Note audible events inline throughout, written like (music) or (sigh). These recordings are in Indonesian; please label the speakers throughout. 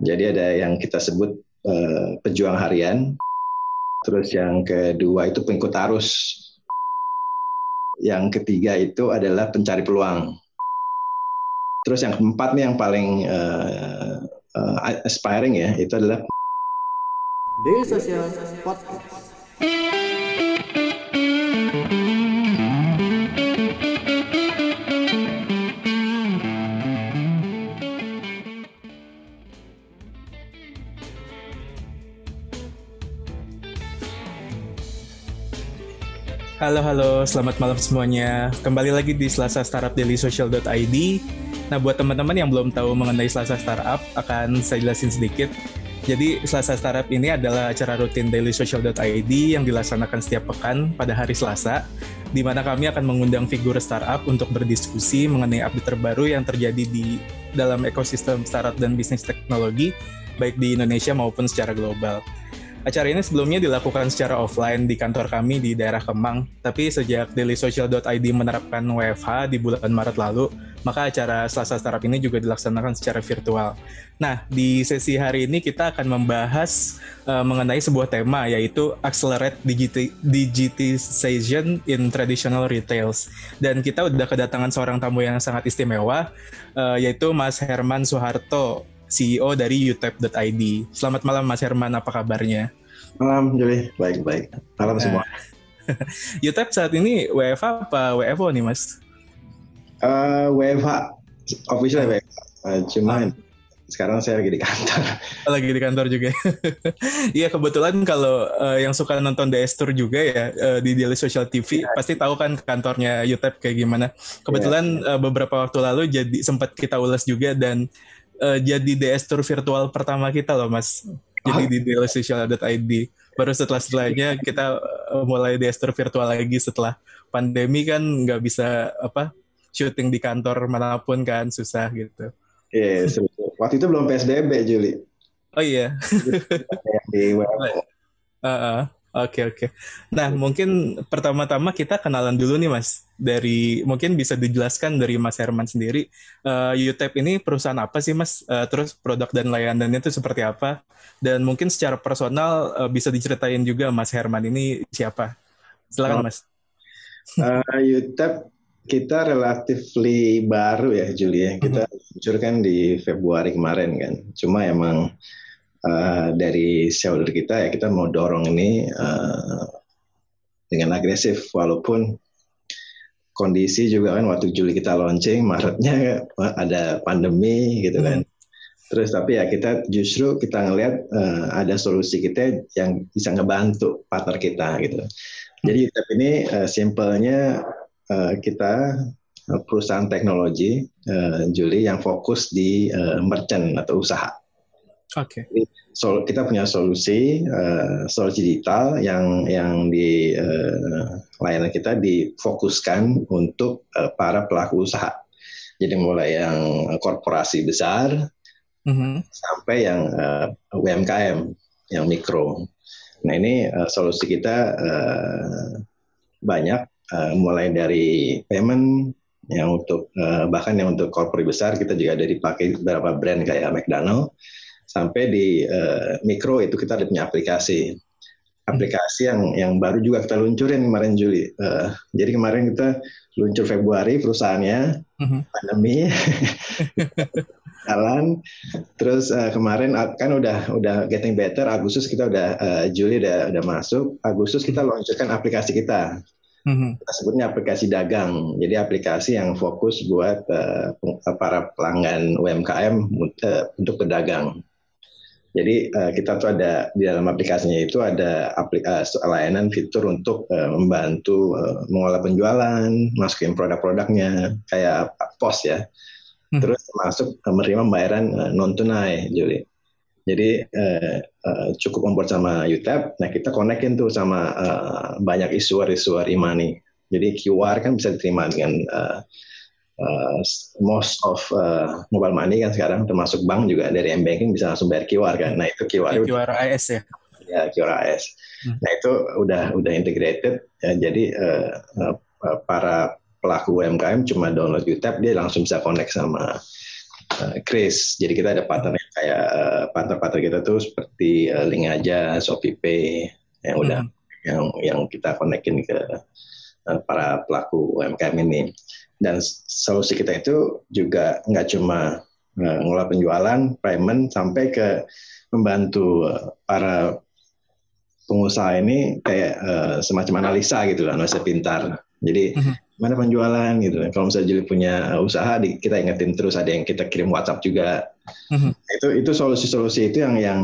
Speaker 1: Jadi ada yang kita sebut uh, pejuang harian. Terus yang kedua itu pengikut arus. Yang ketiga itu adalah pencari peluang. Terus yang keempat nih yang paling uh, uh, aspiring ya, itu adalah Daily Social Podcast.
Speaker 2: Halo halo, selamat malam semuanya. Kembali lagi di Selasa Startup Daily Social.id. Nah, buat teman-teman yang belum tahu mengenai Selasa Startup, akan saya jelasin sedikit. Jadi, Selasa Startup ini adalah acara rutin Daily Social.id yang dilaksanakan setiap pekan pada hari Selasa, di mana kami akan mengundang figur startup untuk berdiskusi mengenai update terbaru yang terjadi di dalam ekosistem startup dan bisnis teknologi, baik di Indonesia maupun secara global. Acara ini sebelumnya dilakukan secara offline di kantor kami di daerah Kemang, tapi sejak dailysocial.id menerapkan WFH di bulan Maret lalu, maka acara Selasa Startup ini juga dilaksanakan secara virtual. Nah, di sesi hari ini kita akan membahas uh, mengenai sebuah tema yaitu Accelerate Digiti Digitization in Traditional Retails. Dan kita udah kedatangan seorang tamu yang sangat istimewa, uh, yaitu Mas Herman Soeharto, CEO dari utep.id. Selamat malam Mas Herman, apa kabarnya?
Speaker 1: Malam Juli, baik-baik. Malam nah. semua. (laughs)
Speaker 2: Utep saat ini WFH apa WFO nih Mas?
Speaker 1: Uh, WFH, official WFH. Uh, cuman ah sekarang saya lagi di kantor. (laughs)
Speaker 2: Lagi di kantor juga. (laughs) Iya kebetulan kalau uh, yang suka nonton DS Tour juga ya uh, di Daily Social TV yeah. pasti tahu kan kantornya UTEP kayak gimana. Kebetulan yeah. uh, beberapa waktu lalu jadi sempat kita ulas juga dan uh, jadi DS Tour virtual pertama kita loh Mas. Jadi di dailysocial.id. Baru setelah setelahnya kita uh, mulai DS Tour virtual lagi setelah pandemi kan nggak bisa apa syuting di kantor mana pun kan susah gitu.
Speaker 1: Iya, yes, waktu itu belum PSBB Juli.
Speaker 2: Oh iya. (laughs) (laughs) uh, uh. Oke oke. Nah mungkin pertama-tama kita kenalan dulu nih mas. Dari mungkin bisa dijelaskan dari Mas Herman sendiri. Uh, UTEP ini perusahaan apa sih mas? Uh, terus produk dan layanannya itu seperti apa? Dan mungkin secara personal uh, bisa diceritain juga Mas Herman ini siapa? Silakan oh. mas.
Speaker 1: Uh, UTEP kita relatifly baru ya Juli ya. Kita mm-hmm. luncurkan di Februari kemarin kan. Cuma emang uh, dari shareholder kita ya kita mau dorong ini uh, dengan agresif walaupun kondisi juga kan waktu Juli kita launching Maretnya ada pandemi gitu kan. Hmm. Terus tapi ya kita justru kita ngelihat uh, ada solusi kita yang bisa ngebantu partner kita gitu. Jadi tapi ini uh, simpelnya uh, kita perusahaan teknologi uh, Juli yang fokus di uh, merchant atau usaha.
Speaker 2: Oke. Okay.
Speaker 1: So, kita punya solusi uh, solusi digital yang yang di uh, layanan kita difokuskan untuk uh, para pelaku usaha. Jadi mulai yang korporasi besar mm-hmm. sampai yang uh, UMKM, yang mikro. Nah ini uh, solusi kita uh, banyak, uh, mulai dari payment yang untuk uh, bahkan yang untuk korporasi besar kita juga ada dipakai beberapa brand kayak McDonald sampai di uh, mikro itu kita ada punya aplikasi aplikasi yang yang baru juga kita luncurin kemarin Juli. Uh, jadi kemarin kita luncur Februari perusahaannya uh-huh. pandemi (laughs) jalan. Terus uh, kemarin kan udah udah getting better. Agustus kita udah uh, Juli udah udah masuk. Agustus kita luncurkan aplikasi kita. Uh-huh. Kita sebutnya aplikasi dagang. Jadi aplikasi yang fokus buat uh, para pelanggan UMKM uh, untuk pedagang. Jadi uh, kita tuh ada di dalam aplikasinya itu ada aplikasi uh, layanan fitur untuk uh, membantu uh, mengolah penjualan, masukin produk-produknya kayak pos ya. Hmm. Terus masuk uh, menerima pembayaran uh, non tunai, Juli. Jadi uh, uh, cukup membuat sama UTAP. Nah kita konekin tuh sama uh, banyak issuer-issuer e-money. Jadi QR kan bisa diterima dengan uh, uh, most of uh, mobile money kan sekarang termasuk bank juga dari m banking bisa langsung bayar QR kan. Nah itu QR.
Speaker 2: Ya, QR AS ya.
Speaker 1: Ya QR AS. Hmm. Nah itu udah udah integrated. Ya, jadi uh, uh, para pelaku UMKM cuma download UTAP dia langsung bisa connect sama uh, Chris. Jadi kita ada partner kayak uh, partner-partner kita tuh seperti uh, Link aja, ShopeePay yang udah hmm. yang yang kita konekin ke uh, para pelaku UMKM ini. Dan solusi kita itu juga nggak cuma uh, ngelola penjualan, payment sampai ke membantu para pengusaha ini kayak uh, semacam analisa gitu lah, analisa pintar. Jadi uh-huh. mana penjualan gitu. Kalau misalnya jadi punya usaha, di, kita ingetin terus ada yang kita kirim WhatsApp juga. Uh-huh. Itu itu solusi-solusi itu yang yang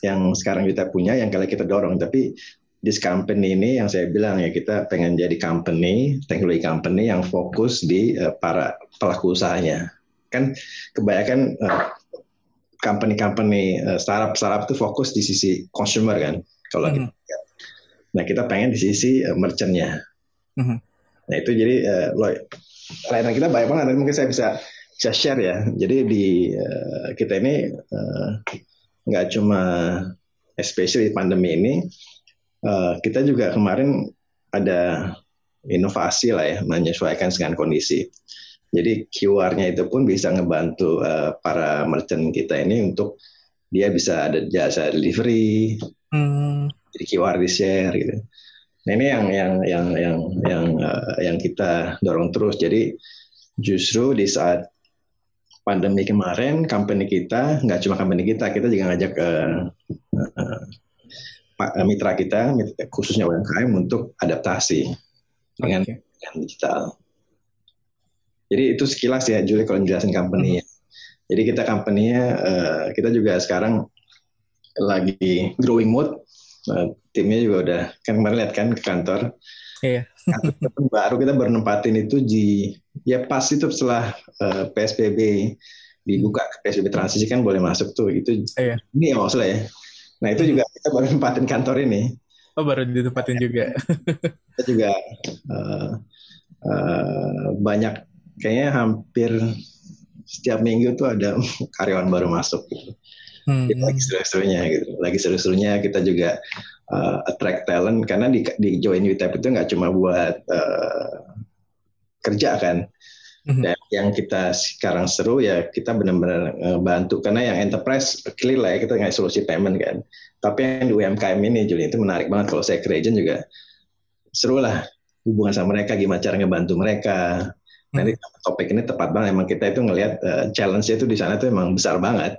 Speaker 1: yang sekarang kita punya, yang kali kita dorong. Tapi this company ini yang saya bilang ya kita pengen jadi company, teknologi company yang fokus di uh, para pelaku usahanya. Kan kebanyakan uh, company-company uh, startup-startup itu fokus di sisi consumer kan kalau mm -hmm. kita Nah kita pengen di sisi uh, merchantnya. Mm -hmm. Nah itu jadi uh, loh, layanan kita banyak banget. Mungkin saya bisa bisa share ya. Jadi di uh, kita ini nggak uh, cuma especially pandemi ini, uh, kita juga kemarin ada inovasi lah ya menyesuaikan dengan kondisi. Jadi QR-nya itu pun bisa ngebantu uh, para merchant kita ini untuk dia bisa ada jasa delivery, Hmm. Jadi QR di share gitu. Nah ini yang yang yang yang yang uh, yang kita dorong terus. Jadi justru di saat pandemi kemarin, company kita nggak cuma company kita, kita juga ngajak uh, uh, mitra kita, khususnya UMKM untuk adaptasi dengan, okay. dengan digital. Jadi itu sekilas ya, Juli kalau jelasin company -nya. Jadi kita company-nya, uh, kita juga sekarang lagi growing mode. Nah, timnya juga udah kan kemarin lihat kan ke kantor. Iya. baru kita baru nempatin itu di ya pas itu setelah uh, eh, PSBB dibuka PSBB transisi kan boleh masuk tuh itu iya. ini ya maksudnya ya. Nah itu juga kita baru nempatin kantor ini.
Speaker 2: Oh baru ditempatin juga. (laughs)
Speaker 1: kita juga uh, uh, banyak kayaknya hampir setiap minggu tuh ada (laughs) karyawan baru masuk gitu. Hmm. Lagi seru-serunya gitu. Lagi seru-serunya kita juga uh, attract talent karena di, di join UTEP itu nggak cuma buat uh, kerja kan. Hmm. Dan yang kita sekarang seru ya kita benar-benar uh, bantu karena yang enterprise clear lah ya kita nggak solusi payment kan. Tapi yang di UMKM ini Juli itu menarik banget kalau saya ke juga seru lah hubungan sama mereka gimana cara ngebantu mereka. Nanti hmm. topik ini tepat banget emang kita itu ngelihat uh, challenge-nya itu di sana itu emang besar banget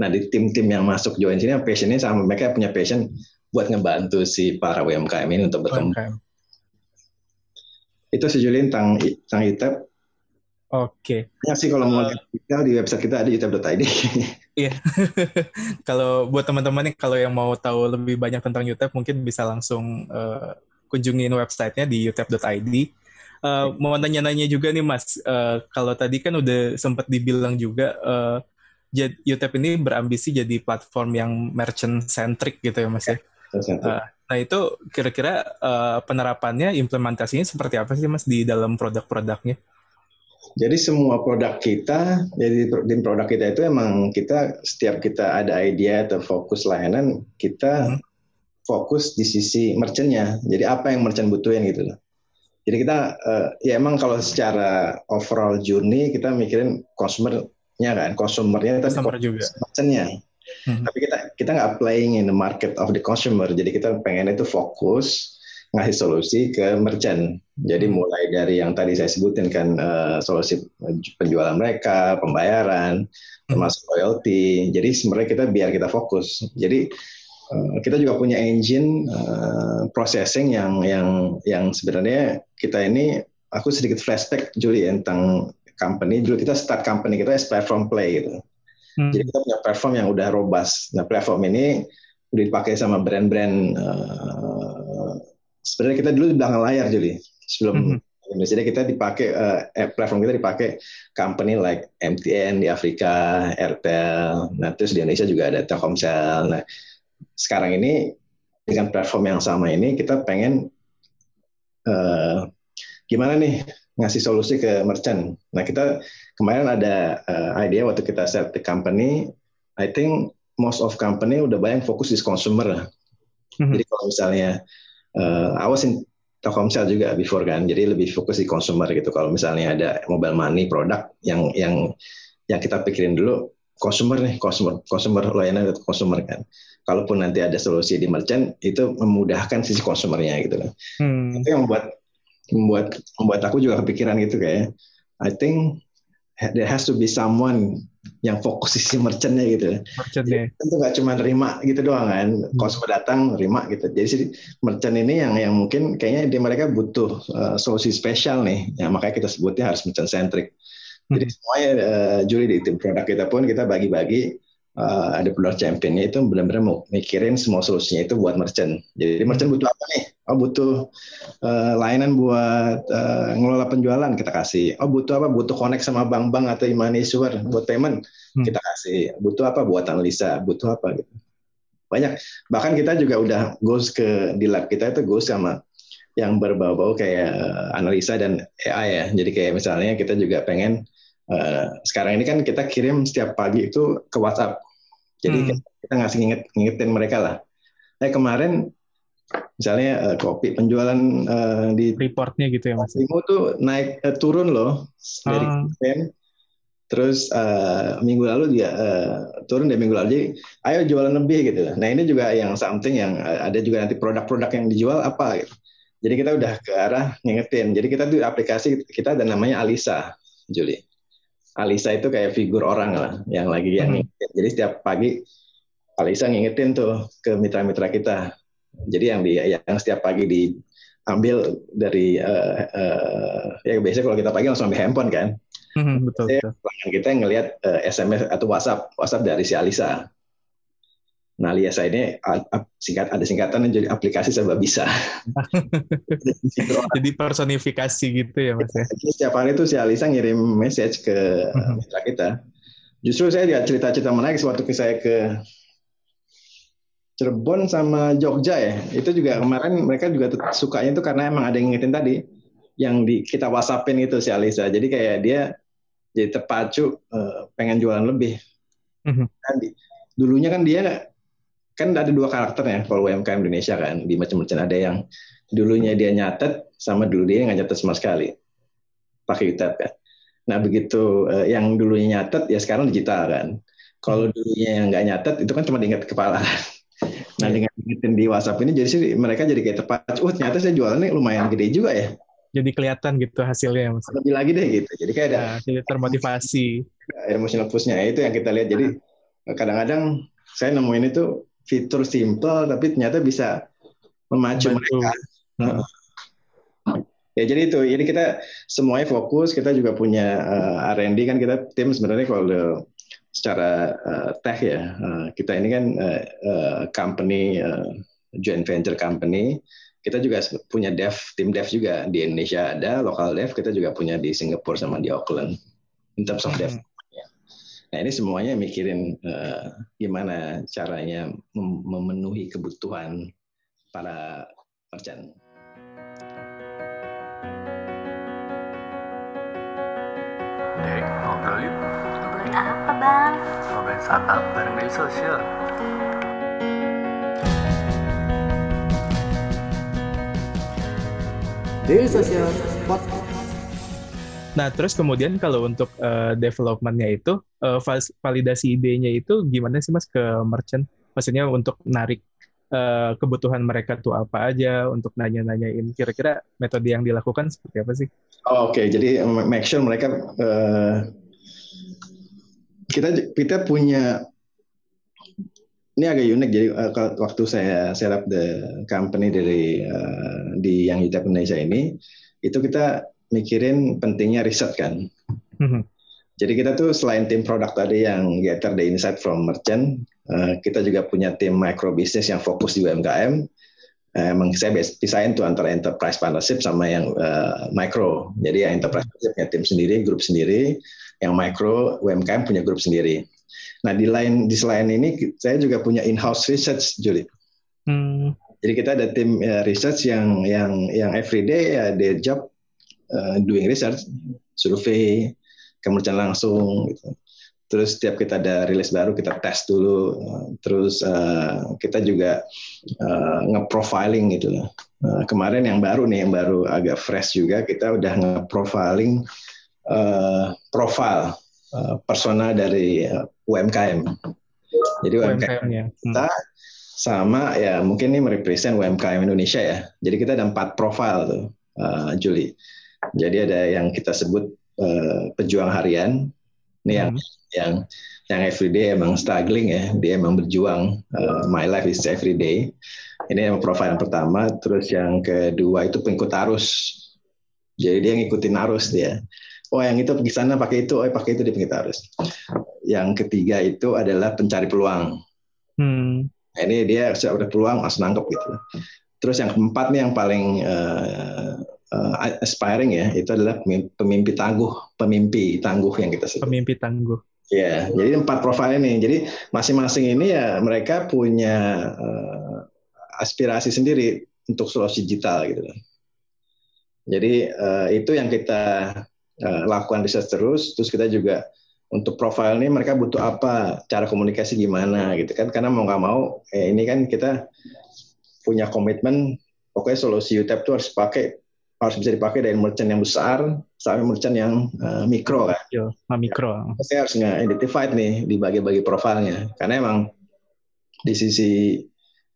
Speaker 1: Nah di tim-tim yang masuk join sini passionnya sama mereka punya passion buat ngebantu si para UMKM ini untuk berkembang. UMKM. Itu sejulin tentang tentang ITEP.
Speaker 2: Oke.
Speaker 1: Okay. Ya sih kalau uh, mau lihat di website kita ada utep.id. (laughs)
Speaker 2: Iya. (laughs) kalau buat teman-teman nih kalau yang mau tahu lebih banyak tentang UTEP mungkin bisa langsung uh, kunjungin websitenya di utep.id. Uh, mau nanya-nanya juga nih Mas, uh, kalau tadi kan udah sempat dibilang juga uh, UTEP ini berambisi jadi platform yang merchant centric gitu ya Mas ya. Uh, nah itu kira-kira uh, penerapannya, implementasinya seperti apa sih Mas di dalam produk-produknya?
Speaker 1: Jadi semua produk kita, jadi di produk kita itu emang kita setiap kita ada ide atau fokus layanan, kita hmm. fokus di sisi merchantnya. Jadi apa yang merchant butuhin gitu loh. Jadi kita uh, ya emang kalau secara overall journey kita mikirin consumer nya kan, consumernya tapi
Speaker 2: Customer juga.
Speaker 1: merchantnya. Hmm. Tapi kita kita nggak playing in the market of the consumer. Jadi kita pengen itu fokus ngasih solusi ke merchant. Jadi hmm. mulai dari yang tadi saya sebutin kan uh, solusi penjualan mereka, pembayaran, hmm. termasuk loyalty. Jadi sebenarnya kita biar kita fokus. Jadi uh, kita juga punya engine uh, processing yang yang yang sebenarnya kita ini aku sedikit flashback Juli ya, tentang company dulu kita start company kita as platform play gitu. Hmm. Jadi kita punya platform yang udah robust. Nah platform ini udah dipakai sama brand-brand. Uh, sebenarnya kita dulu di belakang layar jadi sebelum hmm. Jadi kita dipakai uh, platform kita dipakai company like MTN di Afrika, Airtel, nah terus di Indonesia juga ada Telkomsel. Nah sekarang ini dengan platform yang sama ini kita pengen uh, gimana nih ngasih solusi ke merchant. Nah kita kemarin ada uh, idea waktu kita set the company, I think most of company udah banyak fokus di consumer. Mm-hmm. Jadi kalau misalnya uh, I was in Telkomsel juga before kan, jadi lebih fokus di consumer gitu. Kalau misalnya ada mobile money produk yang yang yang kita pikirin dulu consumer nih, consumer, consumer layanan atau consumer kan. Kalaupun nanti ada solusi di merchant, itu memudahkan sisi consumernya gitu kan. Hmm. Itu yang membuat membuat membuat aku juga kepikiran gitu kayak, I think there has to be someone yang fokus sisi merchantnya gitu. Merchantnya. Tentu nggak cuma terima gitu doang kan. Hmm. Consumer datang terima gitu. Jadi sih merchant ini yang yang mungkin kayaknya dia mereka butuh uh, solusi spesial nih. Ya makanya kita sebutnya harus merchant centric. Jadi hmm. semuanya uh, Juli di tim produk kita pun kita bagi-bagi uh, ada product championnya itu benar-benar mau mikirin semua solusinya itu buat merchant. Jadi merchant butuh apa nih? Oh butuh uh, layanan buat uh, ngelola penjualan kita kasih. Oh butuh apa? Butuh connect sama bank-bank atau e-money issuer buat payment hmm. kita kasih. Butuh apa? Buat analisa. Butuh apa gitu. Banyak. Bahkan kita juga udah goes ke di lab kita itu goes sama yang berbau-bau kayak analisa dan AI ya. Jadi kayak misalnya kita juga pengen Uh, sekarang ini kan kita kirim setiap pagi itu ke WhatsApp jadi hmm. kita ngasih nginget, ngingetin mereka lah. Eh kemarin misalnya uh, kopi penjualan uh, di
Speaker 2: reportnya gitu ya mas.
Speaker 1: Timo tuh naik uh, turun loh dari ah. kemarin. Terus uh, minggu lalu dia uh, turun dari minggu lalu. Jadi ayo jualan lebih gitu. Nah ini juga yang something yang uh, ada juga nanti produk-produk yang dijual apa gitu. Jadi kita udah ke arah ngingetin. Jadi kita tuh aplikasi kita ada namanya Alisa, Juli. Alisa itu kayak figur orang lah yang lagi yang hmm. ngingetin. Jadi setiap pagi Alisa ngingetin tuh ke mitra-mitra kita. Jadi yang di yang setiap pagi diambil dari uh, uh, ya biasanya kalau kita pagi langsung ambil handphone kan. Hmm, betul, betul. Kita ngelihat uh, eh, SMS atau WhatsApp WhatsApp dari si Alisa. Nah, Liasa ini singkat ada singkatan yang jadi aplikasi serba bisa. (laughs)
Speaker 2: jadi personifikasi gitu ya Mas ya.
Speaker 1: Setiap hari itu si Alisa ngirim message ke mitra kita. Justru saya lihat cerita-cerita menarik waktu saya ke Cirebon sama Jogja ya. Itu juga kemarin mereka juga sukanya itu karena emang ada yang ngingetin tadi yang di kita WhatsAppin itu si Alisa. Jadi kayak dia jadi terpacu uh, pengen jualan lebih. Mm -hmm. dulunya kan dia kan ada dua karakter ya kalau UMKM Indonesia kan di macam-macam ada yang dulunya dia nyatet sama dulu dia nggak nyatet sama sekali pakai UTP kan. Nah begitu uh, yang dulunya nyatet ya sekarang digital kan. Kalau dulunya yang nggak nyatet itu kan cuma diingat kepala. (laughs) Nah iya. dengan ingetin di WhatsApp ini jadi sih mereka jadi kayak tepat. Oh ternyata saya jualannya lumayan gede juga ya.
Speaker 2: Jadi kelihatan gitu hasilnya.
Speaker 1: Mas. Lebih lagi deh gitu. Jadi kayak ada.
Speaker 2: Nah, jadi termotivasi.
Speaker 1: Emotional pushnya itu yang kita lihat. Jadi kadang-kadang saya nemuin itu fitur simple tapi ternyata bisa memacu Bantu. mereka. Hmm. Ya jadi itu, ini kita semuanya fokus, kita juga punya uh, R&D kan kita tim sebenarnya kalau secara uh, tech ya, uh, kita ini kan uh, uh, company uh, joint venture company, kita juga punya dev, tim dev juga di Indonesia ada, lokal dev kita juga punya di Singapura sama di Auckland in terms of dev. Hmm. Nah ini semuanya mikirin uh, gimana caranya mem memenuhi kebutuhan para merchant.
Speaker 3: Dek, ngobrol yuk. Ngobrolin apa, Bang? Ngobrolin startup bareng dari sosial.
Speaker 2: Daily Social Podcast. Nah, terus kemudian kalau untuk uh, development-nya itu, uh, validasi idenya itu gimana sih Mas ke merchant? Maksudnya untuk narik uh, kebutuhan mereka tuh apa aja, untuk nanya-nanyain kira-kira metode yang dilakukan seperti apa sih?
Speaker 1: Oh, Oke, okay. jadi make sure mereka uh, kita kita punya ini agak unik jadi uh, waktu saya set up the company dari uh, di yang Utep Indonesia ini itu kita mikirin pentingnya riset kan. Mm-hmm. Jadi kita tuh selain tim produk tadi yang gather the insight from merchant, uh, kita juga punya tim micro business yang fokus di UMKM. Uh, emang saya pisahin tuh antara enterprise partnership sama yang uh, micro. Jadi yang enterprise partnership punya tim sendiri, grup sendiri. Yang micro UMKM punya grup sendiri. Nah di lain di selain ini saya juga punya in-house research, Julie. Hmm. Jadi kita ada tim uh, research yang yang yang everyday ya their job uh, doing research, survei, kemudian langsung. Gitu. Terus setiap kita ada rilis baru kita tes dulu. Terus uh, kita juga uh, nge-profiling gitu loh. Uh, kemarin yang baru nih, yang baru agak fresh juga, kita udah nge-profiling uh, profile uh, persona dari uh, UMKM. Jadi UMKM, UMKM kita hmm. sama ya mungkin ini merepresent UMKM Indonesia ya. Jadi kita ada empat profil tuh, uh, Juli. Jadi ada yang kita sebut uh, pejuang harian. Ini yang hmm. yang yang everyday emang struggling ya, dia emang berjuang. Uh, my life is everyday. Ini yang profil yang pertama. Terus yang kedua itu pengikut arus. Jadi dia ngikutin arus dia. Oh yang itu pergi sana pakai itu, oh pakai itu di pengikut arus. Yang ketiga itu adalah pencari peluang. Hmm. Nah, ini dia sudah ada peluang langsung nangkep gitu. Terus yang keempat nih yang paling uh, uh, aspiring ya, itu adalah pemimpi tangguh, pemimpi tangguh yang kita sebut.
Speaker 2: Pemimpi tangguh.
Speaker 1: Ya, jadi empat profil ini. Jadi masing-masing ini ya mereka punya uh, aspirasi sendiri untuk solusi digital gitu. Jadi uh, itu yang kita uh, lakukan riset terus. Terus kita juga untuk profil ini mereka butuh apa, cara komunikasi gimana gitu kan? Karena mau nggak mau, eh, ini kan kita punya komitmen. Pokoknya solusi UTEP itu harus pakai harus bisa dipakai dari merchant yang besar sampai merchant yang uh, mikro kan.
Speaker 2: Yo, mikro.
Speaker 1: Pasti harus nggak identified nih di bagi-bagi profilnya. Karena emang di sisi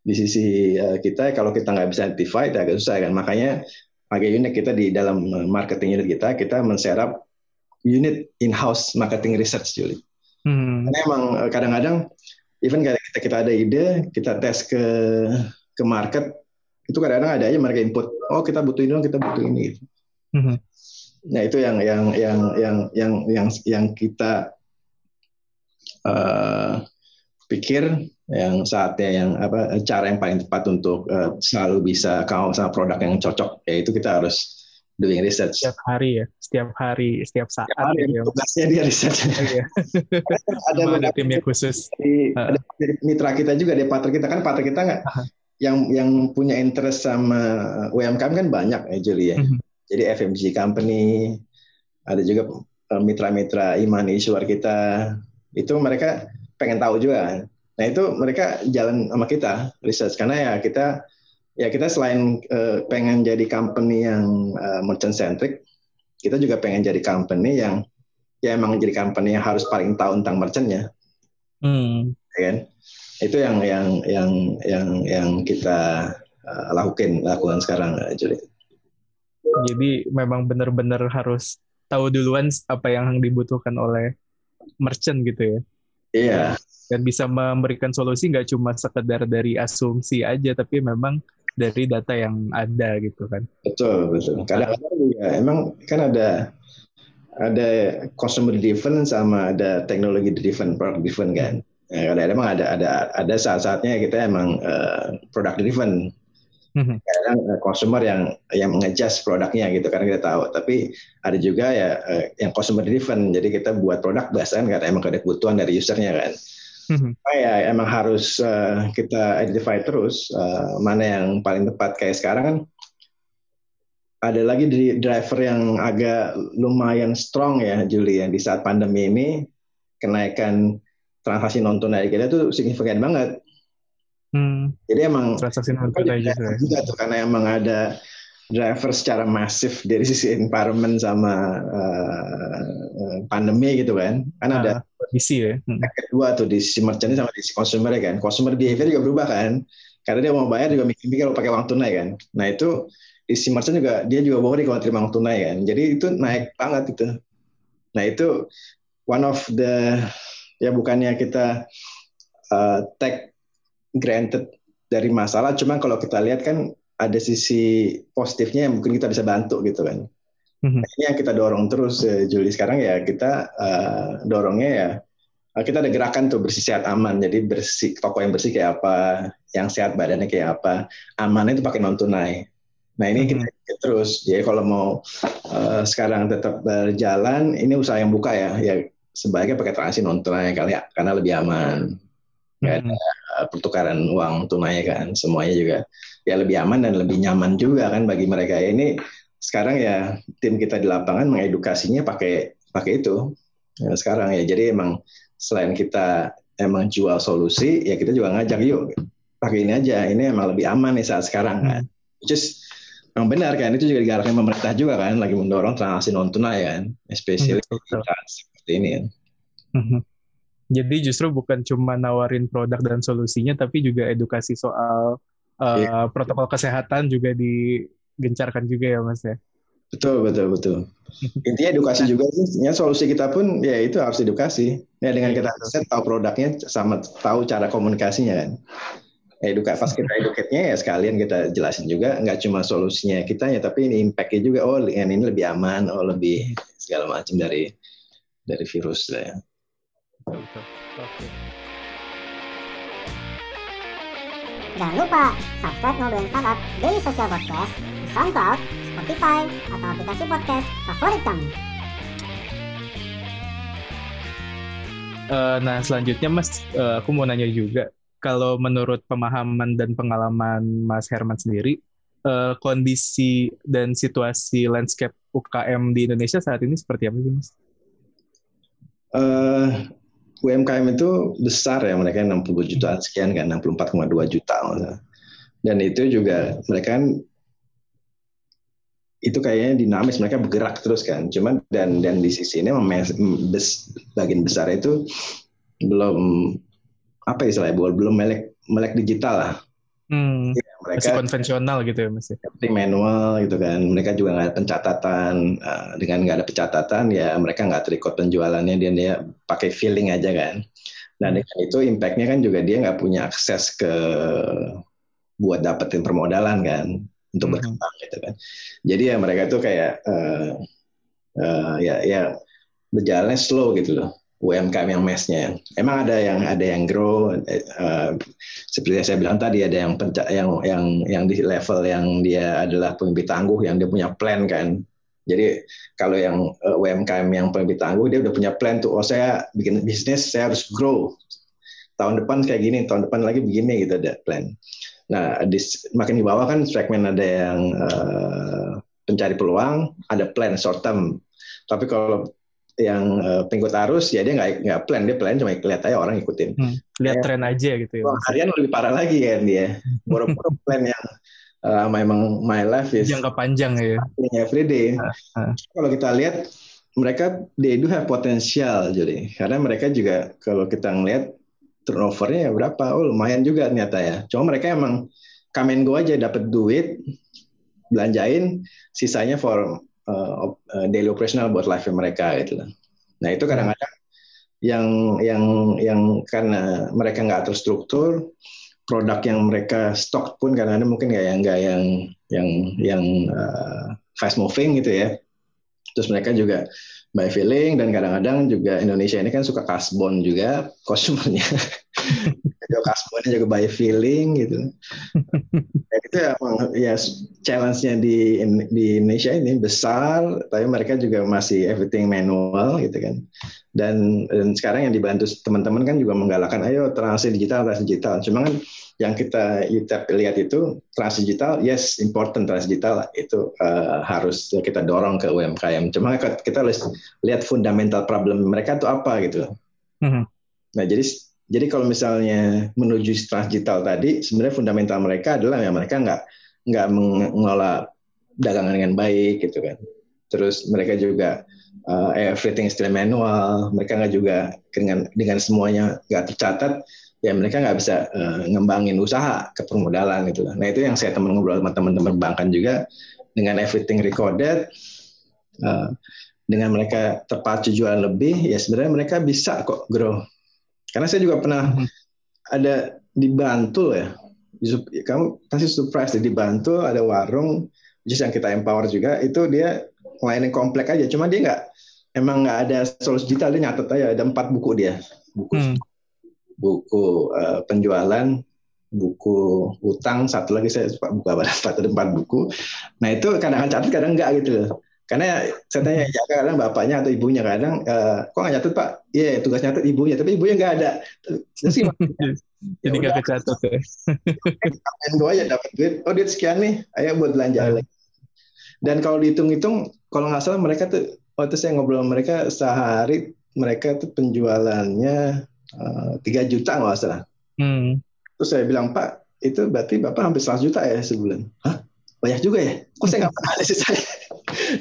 Speaker 1: di sisi uh, kita kalau kita nggak bisa identified agak susah kan. Makanya agak unik kita di dalam eh, marketing unit kita kita menserap unit in-house marketing research Juli. Hmm. Karena emang kadang-kadang even kita kita ada ide kita tes ke ke market itu kadang-kadang ada aja mereka input oh kita butuh ini kita butuh ini. Gitu. Mm-hmm. nah itu yang yang yang yang yang yang yang kita uh, pikir yang saatnya yang apa cara yang paling tepat untuk uh, selalu bisa kawan sama produk yang cocok yaitu kita harus doing research.
Speaker 2: Setiap hari ya setiap hari setiap saat setiap hari,
Speaker 1: ya. tugasnya dia research. (laughs) Iya.
Speaker 2: ada, ada timnya khusus.
Speaker 1: di, ada mitra kita juga di partner kita. Kan partner kita nggak yang yang punya interest sama UMKM kan banyak ya Julie ya. Mm-hmm. Jadi FMG company, ada juga eh, mitra-mitra iman issuer kita, itu mereka pengen tahu juga. Nah itu mereka jalan sama kita research karena ya kita ya kita selain uh, pengen jadi company yang uh, merchant centric, kita juga pengen jadi company yang ya emang jadi company yang harus paling tahu tentang merchantnya. Hmm. Ya kan? Itu yang yang yang yang yang kita uh, lakukan lakukan sekarang Juli.
Speaker 2: Jadi memang benar-benar harus tahu duluan apa yang dibutuhkan oleh merchant gitu ya.
Speaker 1: Iya.
Speaker 2: Dan bisa memberikan solusi nggak cuma sekedar dari asumsi aja, tapi memang dari data yang ada gitu kan.
Speaker 1: Betul betul. Kadang-kadang juga emang kan ada ada consumer driven sama ada teknologi driven, product driven kan. Ya, kadang memang ada ada ada saat-saatnya kita emang uh, product driven. Mm-hmm. Kadang uh, consumer yang yang mengejas produknya gitu karena kita tahu. Tapi ada juga ya uh, yang consumer driven. Jadi kita buat produk berdasarkan karena emang ada kebutuhan dari usernya kan. Mm-hmm. Nah, ya emang harus uh, kita identify terus uh, mana yang paling tepat kayak sekarang kan ada lagi di driver yang agak lumayan strong ya Juli ya di saat pandemi ini kenaikan transaksi non tunai kita itu signifikan banget. Hmm. Jadi emang
Speaker 2: transaksi non tunai juga,
Speaker 1: ya. juga tuh karena emang ada driver secara masif dari sisi environment sama uh, pandemi gitu kan. Kan nah, ada
Speaker 2: kondisi ya.
Speaker 1: Hmm. Kedua tuh di sisi merchant sama di sisi consumer kan. Consumer behavior juga berubah kan. Karena dia mau bayar juga mikir-mikir kalau pakai uang tunai kan. Nah itu di sisi merchant juga dia juga worry kalau terima uang tunai kan. Jadi itu naik banget itu. Nah itu one of the ya bukannya kita uh, take granted dari masalah, cuma kalau kita lihat kan ada sisi positifnya yang mungkin kita bisa bantu gitu kan. Mm-hmm. Ini yang kita dorong terus uh, Juli sekarang ya kita uh, dorongnya ya kita ada gerakan tuh bersih sehat aman. Jadi bersih toko yang bersih kayak apa, yang sehat badannya kayak apa, amannya itu pakai non tunai. Nah ini mm-hmm. kita terus. Jadi kalau mau uh, sekarang tetap berjalan, ini usaha yang buka ya. Ya sebaiknya pakai transaksi non tunai kali ya karena lebih aman. Nggak ada hmm. pertukaran uang tunai kan semuanya juga. Ya lebih aman dan lebih nyaman juga kan bagi mereka. Ini sekarang ya tim kita di lapangan mengedukasinya pakai pakai itu ya, sekarang ya. Jadi emang selain kita emang jual solusi ya kita juga ngajak yuk pakai ini aja. Ini emang lebih aman nih saat sekarang kan. Hmm. just memang benar kan itu juga digarapkan pemerintah juga kan lagi mendorong transaksi non tunai kan especially hmm, seperti ini kan.
Speaker 2: Mhm. Jadi justru bukan cuma nawarin produk dan solusinya, tapi juga edukasi soal uh, yeah. protokol kesehatan juga digencarkan juga ya mas ya.
Speaker 1: Betul betul betul. Intinya edukasi nah. juga sih. Ya solusi kita pun ya itu harus edukasi. Ya dengan kita set tahu produknya sama tahu cara komunikasinya kan. Edukasi pas kita edukatnya ya sekalian kita jelasin juga nggak cuma solusinya kita ya tapi ini impactnya juga oh yang ini lebih aman oh lebih segala macam dari dari virus ya. Oke.
Speaker 4: Jangan lupa subscribe Ngobrolin Startup Daily Social Podcast di SoundCloud, Spotify, atau aplikasi podcast favorit kamu.
Speaker 2: Uh, nah selanjutnya Mas, uh, aku mau nanya juga, kalau menurut pemahaman dan pengalaman Mas Herman sendiri, uh, kondisi dan situasi landscape UKM di Indonesia saat ini seperti apa sih Mas?
Speaker 1: Uh, UMKM itu besar ya mereka 60 jutaan sekian kan 64,2 juta dan itu juga mereka kan itu kayaknya dinamis mereka bergerak terus kan. Cuman dan dan di sisi ini bes, bagian besar itu belum apa istilahnya belum melek melek digital lah.
Speaker 2: Hmm. Ya, mereka masih konvensional gitu ya masih
Speaker 1: seperti manual gitu kan. Mereka juga nggak ada pencatatan uh, dengan nggak ada pencatatan ya mereka nggak terikut penjualannya dia dia pakai feeling aja kan. Nah hmm. dengan itu impactnya kan juga dia nggak punya akses ke buat dapetin permodalan kan untuk hmm. berkembang gitu kan. Jadi ya mereka tuh kayak uh, uh, ya ya berjalannya slow gitu loh UMKM yang mesnya. Emang ada yang ada yang grow uh, seperti yang saya bilang tadi ada yang penca yang yang yang di level yang dia adalah pemimpin tangguh yang dia punya plan kan. Jadi kalau yang uh, eh, UMKM yang pemimpin tangguh dia udah punya plan tuh oh saya bikin bisnis saya harus grow. Tahun depan kayak gini, tahun depan lagi begini gitu ada plan. Nah, di, makin di bawah kan segmen ada yang uh, pencari peluang, ada plan short term. Tapi kalau yang uh, pengikut arus ya dia nggak nggak plan dia plan cuma lihat aja orang ikutin hmm,
Speaker 2: lihat tren aja gitu ya.
Speaker 1: harian lebih parah lagi kan dia. (laughs) Boro-boro plan yang uh, memang my life is
Speaker 2: jangka panjang ya.
Speaker 1: everyday uh, uh. kalau kita lihat mereka they do have potensial jadi. Karena mereka juga kalau kita ngelihat turnovernya ya berapa? Oh lumayan juga ternyata ya. Cuma mereka emang and go aja dapat duit belanjain sisanya for uh, daily operational buat life mereka gitu lah. Nah itu kadang-kadang yang yang yang karena mereka nggak terstruktur, produk yang mereka stok pun kadang-kadang mungkin nggak yang nggak yang yang yang uh, fast moving gitu ya. Terus mereka juga by feeling dan kadang-kadang juga Indonesia ini kan suka kasbon juga (laughs) konsumennya. Juga kasbonnya juga by feeling gitu. Dan itu ya, ya challenge-nya di di Indonesia ini besar, tapi mereka juga masih everything manual gitu kan. Dan, dan sekarang yang dibantu teman-teman kan juga menggalakkan ayo transaksi digital, transaksi digital. Cuma kan yang kita lihat itu trans digital, yes important trans digital itu uh, harus kita dorong ke UMKM. Cuma kita lihat fundamental problem mereka itu apa gitu. Mm-hmm. Nah jadi jadi kalau misalnya menuju digital tadi, sebenarnya fundamental mereka adalah ya mereka nggak nggak mengelola dagangan dengan baik gitu kan. Terus mereka juga uh, everything still manual, mereka nggak juga dengan dengan semuanya nggak tercatat ya mereka nggak bisa uh, ngembangin usaha ke permodalan gitu Nah itu yang saya teman ngobrol sama teman-teman bankan juga dengan everything recorded, uh, dengan mereka terpacu jualan lebih, ya sebenarnya mereka bisa kok grow. Karena saya juga pernah hmm. ada di Bantul ya, kamu pasti surprise di Bantul ada warung, just yang kita empower juga, itu dia ngelainin komplek aja, cuma dia nggak emang nggak ada solusi digital dia nyatet aja ada empat buku dia buku hmm buku uh, penjualan, buku utang, satu lagi saya buku apa (laughs) empat ada empat buku. Nah itu kadang-kadang catat, kadang enggak gitu loh. Karena saya tanya ya kadang bapaknya atau ibunya kadang uh, kok nggak nyatet pak? Iya yeah, tugas nyatet ibunya, tapi ibunya nggak ada. Terus (laughs)
Speaker 2: Jadi nggak kecatat ya.
Speaker 1: Gue aja dapat duit, oh duit sekian nih, ayo buat belanja lagi. Dan kalau dihitung-hitung, kalau nggak salah mereka tuh waktu saya ngobrol sama mereka sehari mereka tuh penjualannya Eh, tiga uh, juta nggak salah. Hmm. Terus saya bilang Pak itu berarti bapak hampir 100 juta ya sebulan. Hah? Banyak juga ya? Kok saya nggak pernah ada sih saya?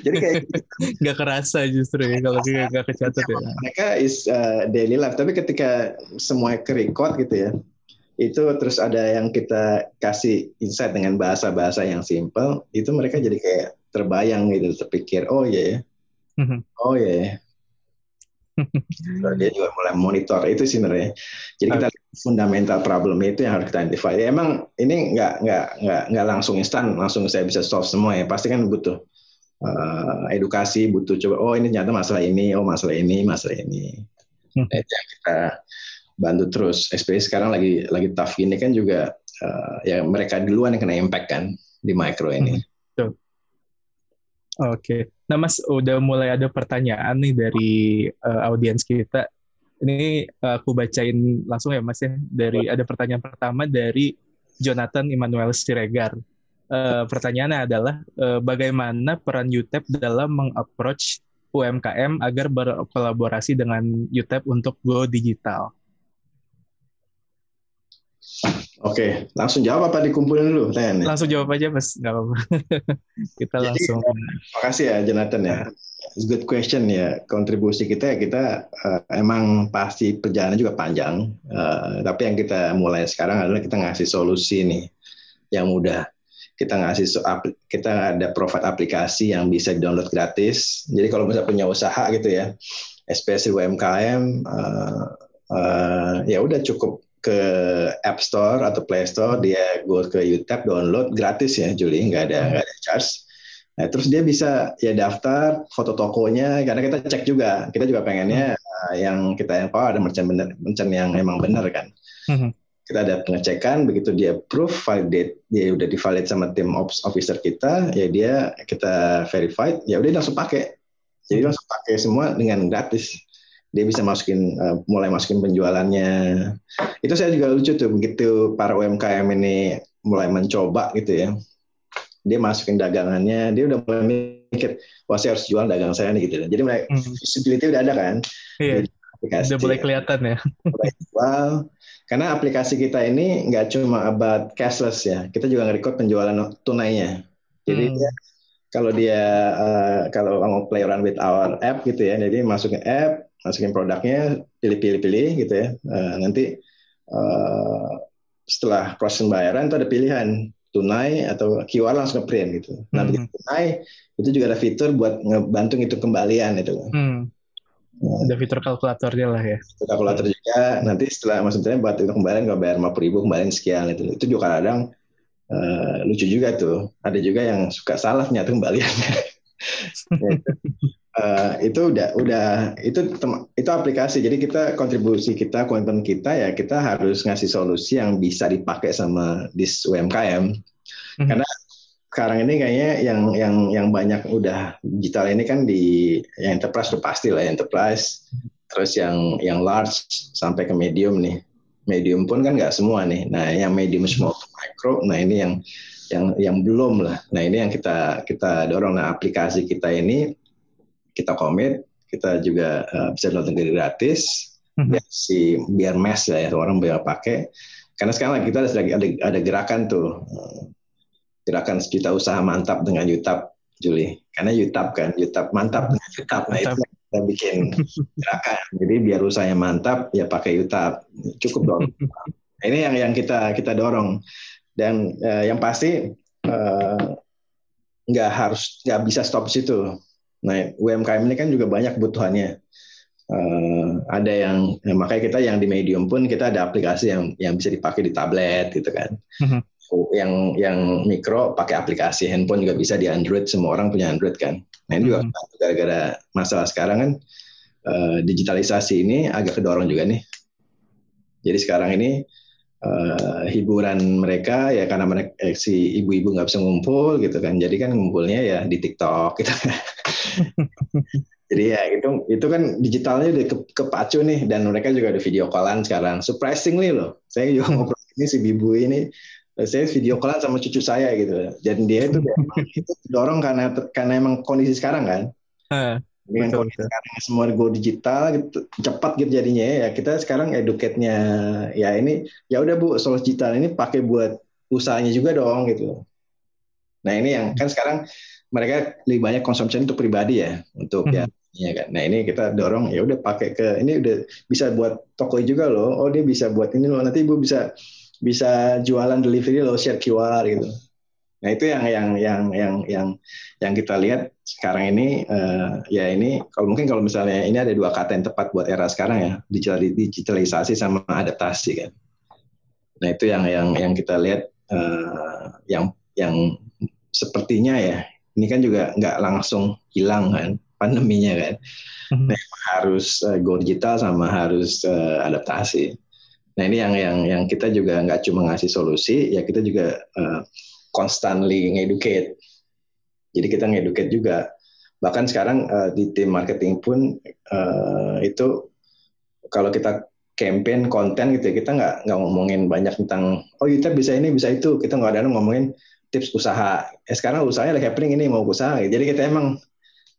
Speaker 2: Jadi kayak gitu. nggak kerasa justru ya kalau nggak kecatat ya.
Speaker 1: Mereka is uh, daily life, tapi ketika semua ke record gitu ya, itu terus ada yang kita kasih insight dengan bahasa-bahasa yang simple, itu mereka jadi kayak terbayang gitu, terpikir, oh iya yeah. Mhm. oh iya (laughs) yeah. dia juga mulai monitor itu sih sebenarnya. Jadi kita fundamental problem itu yang harus kita identify. Ya, emang ini nggak nggak nggak nggak langsung instan, langsung saya bisa solve semua ya. Pasti kan butuh uh, edukasi, butuh coba. Oh ini ternyata masalah ini, oh masalah ini, masalah ini. Hmm. Nah, itu yang kita bantu terus. SPI sekarang lagi lagi tough gini kan juga uh, ya mereka duluan yang kena impact kan di micro ini. Hmm.
Speaker 2: Oke. Nah, Mas udah mulai ada pertanyaan nih dari uh, audiens kita. Ini uh, aku bacain langsung ya, Mas ya. Dari ada pertanyaan pertama dari Jonathan Immanuel Siregar. Uh, pertanyaannya adalah uh, bagaimana peran UTEP dalam mengapproach UMKM agar berkolaborasi dengan UTEP untuk go digital?
Speaker 1: Oke, langsung jawab apa dikumpulin dulu
Speaker 2: tanya Langsung jawab aja, Mas. Nggak apa-apa. (laughs) kita Jadi, langsung.
Speaker 1: Makasih ya, Jonathan ya. It's good question ya. Kontribusi kita ya kita uh, emang pasti perjalanan juga panjang. Uh, tapi yang kita mulai sekarang adalah kita ngasih solusi nih yang mudah. Kita ngasih kita ada provide aplikasi yang bisa di-download gratis. Jadi kalau misalnya punya usaha gitu ya, especially UMKM, uh, uh, ya udah cukup ke App Store atau Play Store dia go ke YouTube download gratis ya Juli. Nggak ada nggak ada charge. Nah terus dia bisa ya daftar foto tokonya karena kita cek juga. Kita juga pengennya uh, yang kita yang oh ada merchant bener merchant yang emang benar kan. Hmm. Kita ada pengecekan begitu dia proof validate dia udah divalid sama tim ops officer kita ya dia kita verified ya udah langsung pakai jadi langsung pakai semua dengan gratis dia bisa masukin uh, mulai masukin penjualannya. Itu saya juga lucu tuh begitu para UMKM ini mulai mencoba gitu ya. Dia masukin dagangannya, dia udah mulai mikir, wah saya harus jual dagang saya nih gitu. Jadi mulai hmm. visibility udah ada kan.
Speaker 2: Iya. Aplikasi, udah mulai kelihatan ya. Mulai
Speaker 1: jual. Karena aplikasi kita ini nggak cuma about cashless ya, kita juga nge-record penjualan tunainya. Jadi hmm. dia, kalau dia uh, kalau mau play around with our app gitu ya, jadi masukin app, masukin produknya pilih-pilih-pilih gitu ya uh, nanti uh, setelah proses pembayaran itu ada pilihan tunai atau QR langsung print gitu nah hmm. tunai itu juga ada fitur buat ngebantu itu kembalian itu hmm.
Speaker 2: Nah, ada fitur kalkulatornya lah ya. Fitur
Speaker 1: kalkulator juga. Nanti setelah maksudnya buat itu kembalian nggak bayar lima ribu kembalian sekian itu. Itu juga kadang uh, lucu juga tuh. Ada juga yang suka salah nyata kembaliannya. (laughs) Uh, itu udah udah itu itu aplikasi jadi kita kontribusi kita komitmen kita ya kita harus ngasih solusi yang bisa dipakai sama dis UMKM mm-hmm. karena sekarang ini kayaknya yang yang yang banyak udah digital ini kan di yang enterprise udah pasti lah enterprise terus yang yang large sampai ke medium nih. Medium pun kan nggak semua nih. Nah yang medium small micro nah ini yang yang yang belum lah. Nah ini yang kita kita dorong. Nah aplikasi kita ini kita komit, kita juga uh, bisa download gratis, hmm. biar si biar mass ya orang bisa pakai. Karena sekarang kita ada, ada gerakan tuh, eh, gerakan kita usaha mantap dengan YouTube, Juli. Karena YouTube kan, YouTube mantap dengan YouTube. Nah itu kita bikin gerakan. Jadi biar usahanya mantap, ya pakai YouTube. Cukup dong. Nah, (laughs) ini yang yang kita kita dorong. Dan uh, yang pasti nggak uh, harus nggak bisa stop situ Nah, UMKM ini kan juga banyak kebutuhannya. Uh, ada yang ya, makanya kita yang di medium pun kita ada aplikasi yang yang bisa dipakai di tablet gitu kan. Mm-hmm. Yang yang mikro pakai aplikasi handphone juga bisa di Android semua orang punya Android kan. Nah ini juga gara-gara masalah sekarang kan uh, digitalisasi ini agak kedorong juga nih. Jadi sekarang ini uh, hiburan mereka ya karena mereka eh, si ibu-ibu nggak bisa ngumpul gitu kan jadi kan ngumpulnya ya di TikTok gitu (laughs) jadi ya itu itu kan digitalnya udah ke, kepacu nih dan mereka juga ada video callan sekarang surprisingly loh saya juga hmm. ngobrol ini si ibu ini saya video callan sama cucu saya gitu dan dia itu (laughs) dorong karena karena emang kondisi sekarang kan dengan betul, kondisi betul. sekarang semua go digital gitu, cepat gitu jadinya ya kita sekarang educate-nya ya ini ya udah bu soal digital ini pakai buat usahanya juga dong gitu nah ini yang kan sekarang mereka lebih banyak konsumsi untuk pribadi ya, untuk hmm. ya ya kan. Nah ini kita dorong ya udah pakai ke ini udah bisa buat toko juga loh. Oh dia bisa buat ini loh. Nanti ibu bisa bisa jualan delivery loh share QR gitu. Nah itu yang yang yang yang yang yang kita lihat sekarang ini uh, ya ini kalau mungkin kalau misalnya ini ada dua kata yang tepat buat era sekarang ya digital digitalisasi sama adaptasi kan. Nah itu yang yang yang kita lihat uh, yang yang sepertinya ya ini kan juga nggak langsung hilang kan pandeminya kan. Mm-hmm. Nah, harus uh, go digital sama harus uh, adaptasi. Nah ini yang yang yang kita juga nggak cuma ngasih solusi, ya kita juga uh, constantly ngedukate. Jadi kita ngedukate juga. Bahkan sekarang uh, di tim marketing pun uh, itu kalau kita campaign konten gitu ya, kita nggak nggak ngomongin banyak tentang oh kita bisa ini bisa itu kita nggak ada ngomongin tips usaha eh, sekarang usahanya lagi happening ini mau usaha jadi kita emang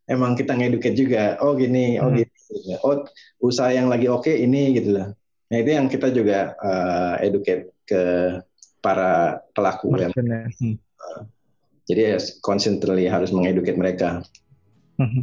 Speaker 1: emang kita ngedukate juga oh gini oh hmm. gini oh usaha yang lagi oke okay, ini gitu lah nah itu yang kita juga uh, educate ke para pelaku ya. Hmm. Jadi ya constantly harus mengeduket mereka. Hmm.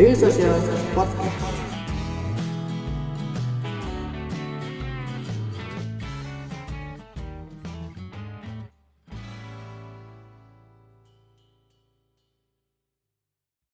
Speaker 5: Social Podcast.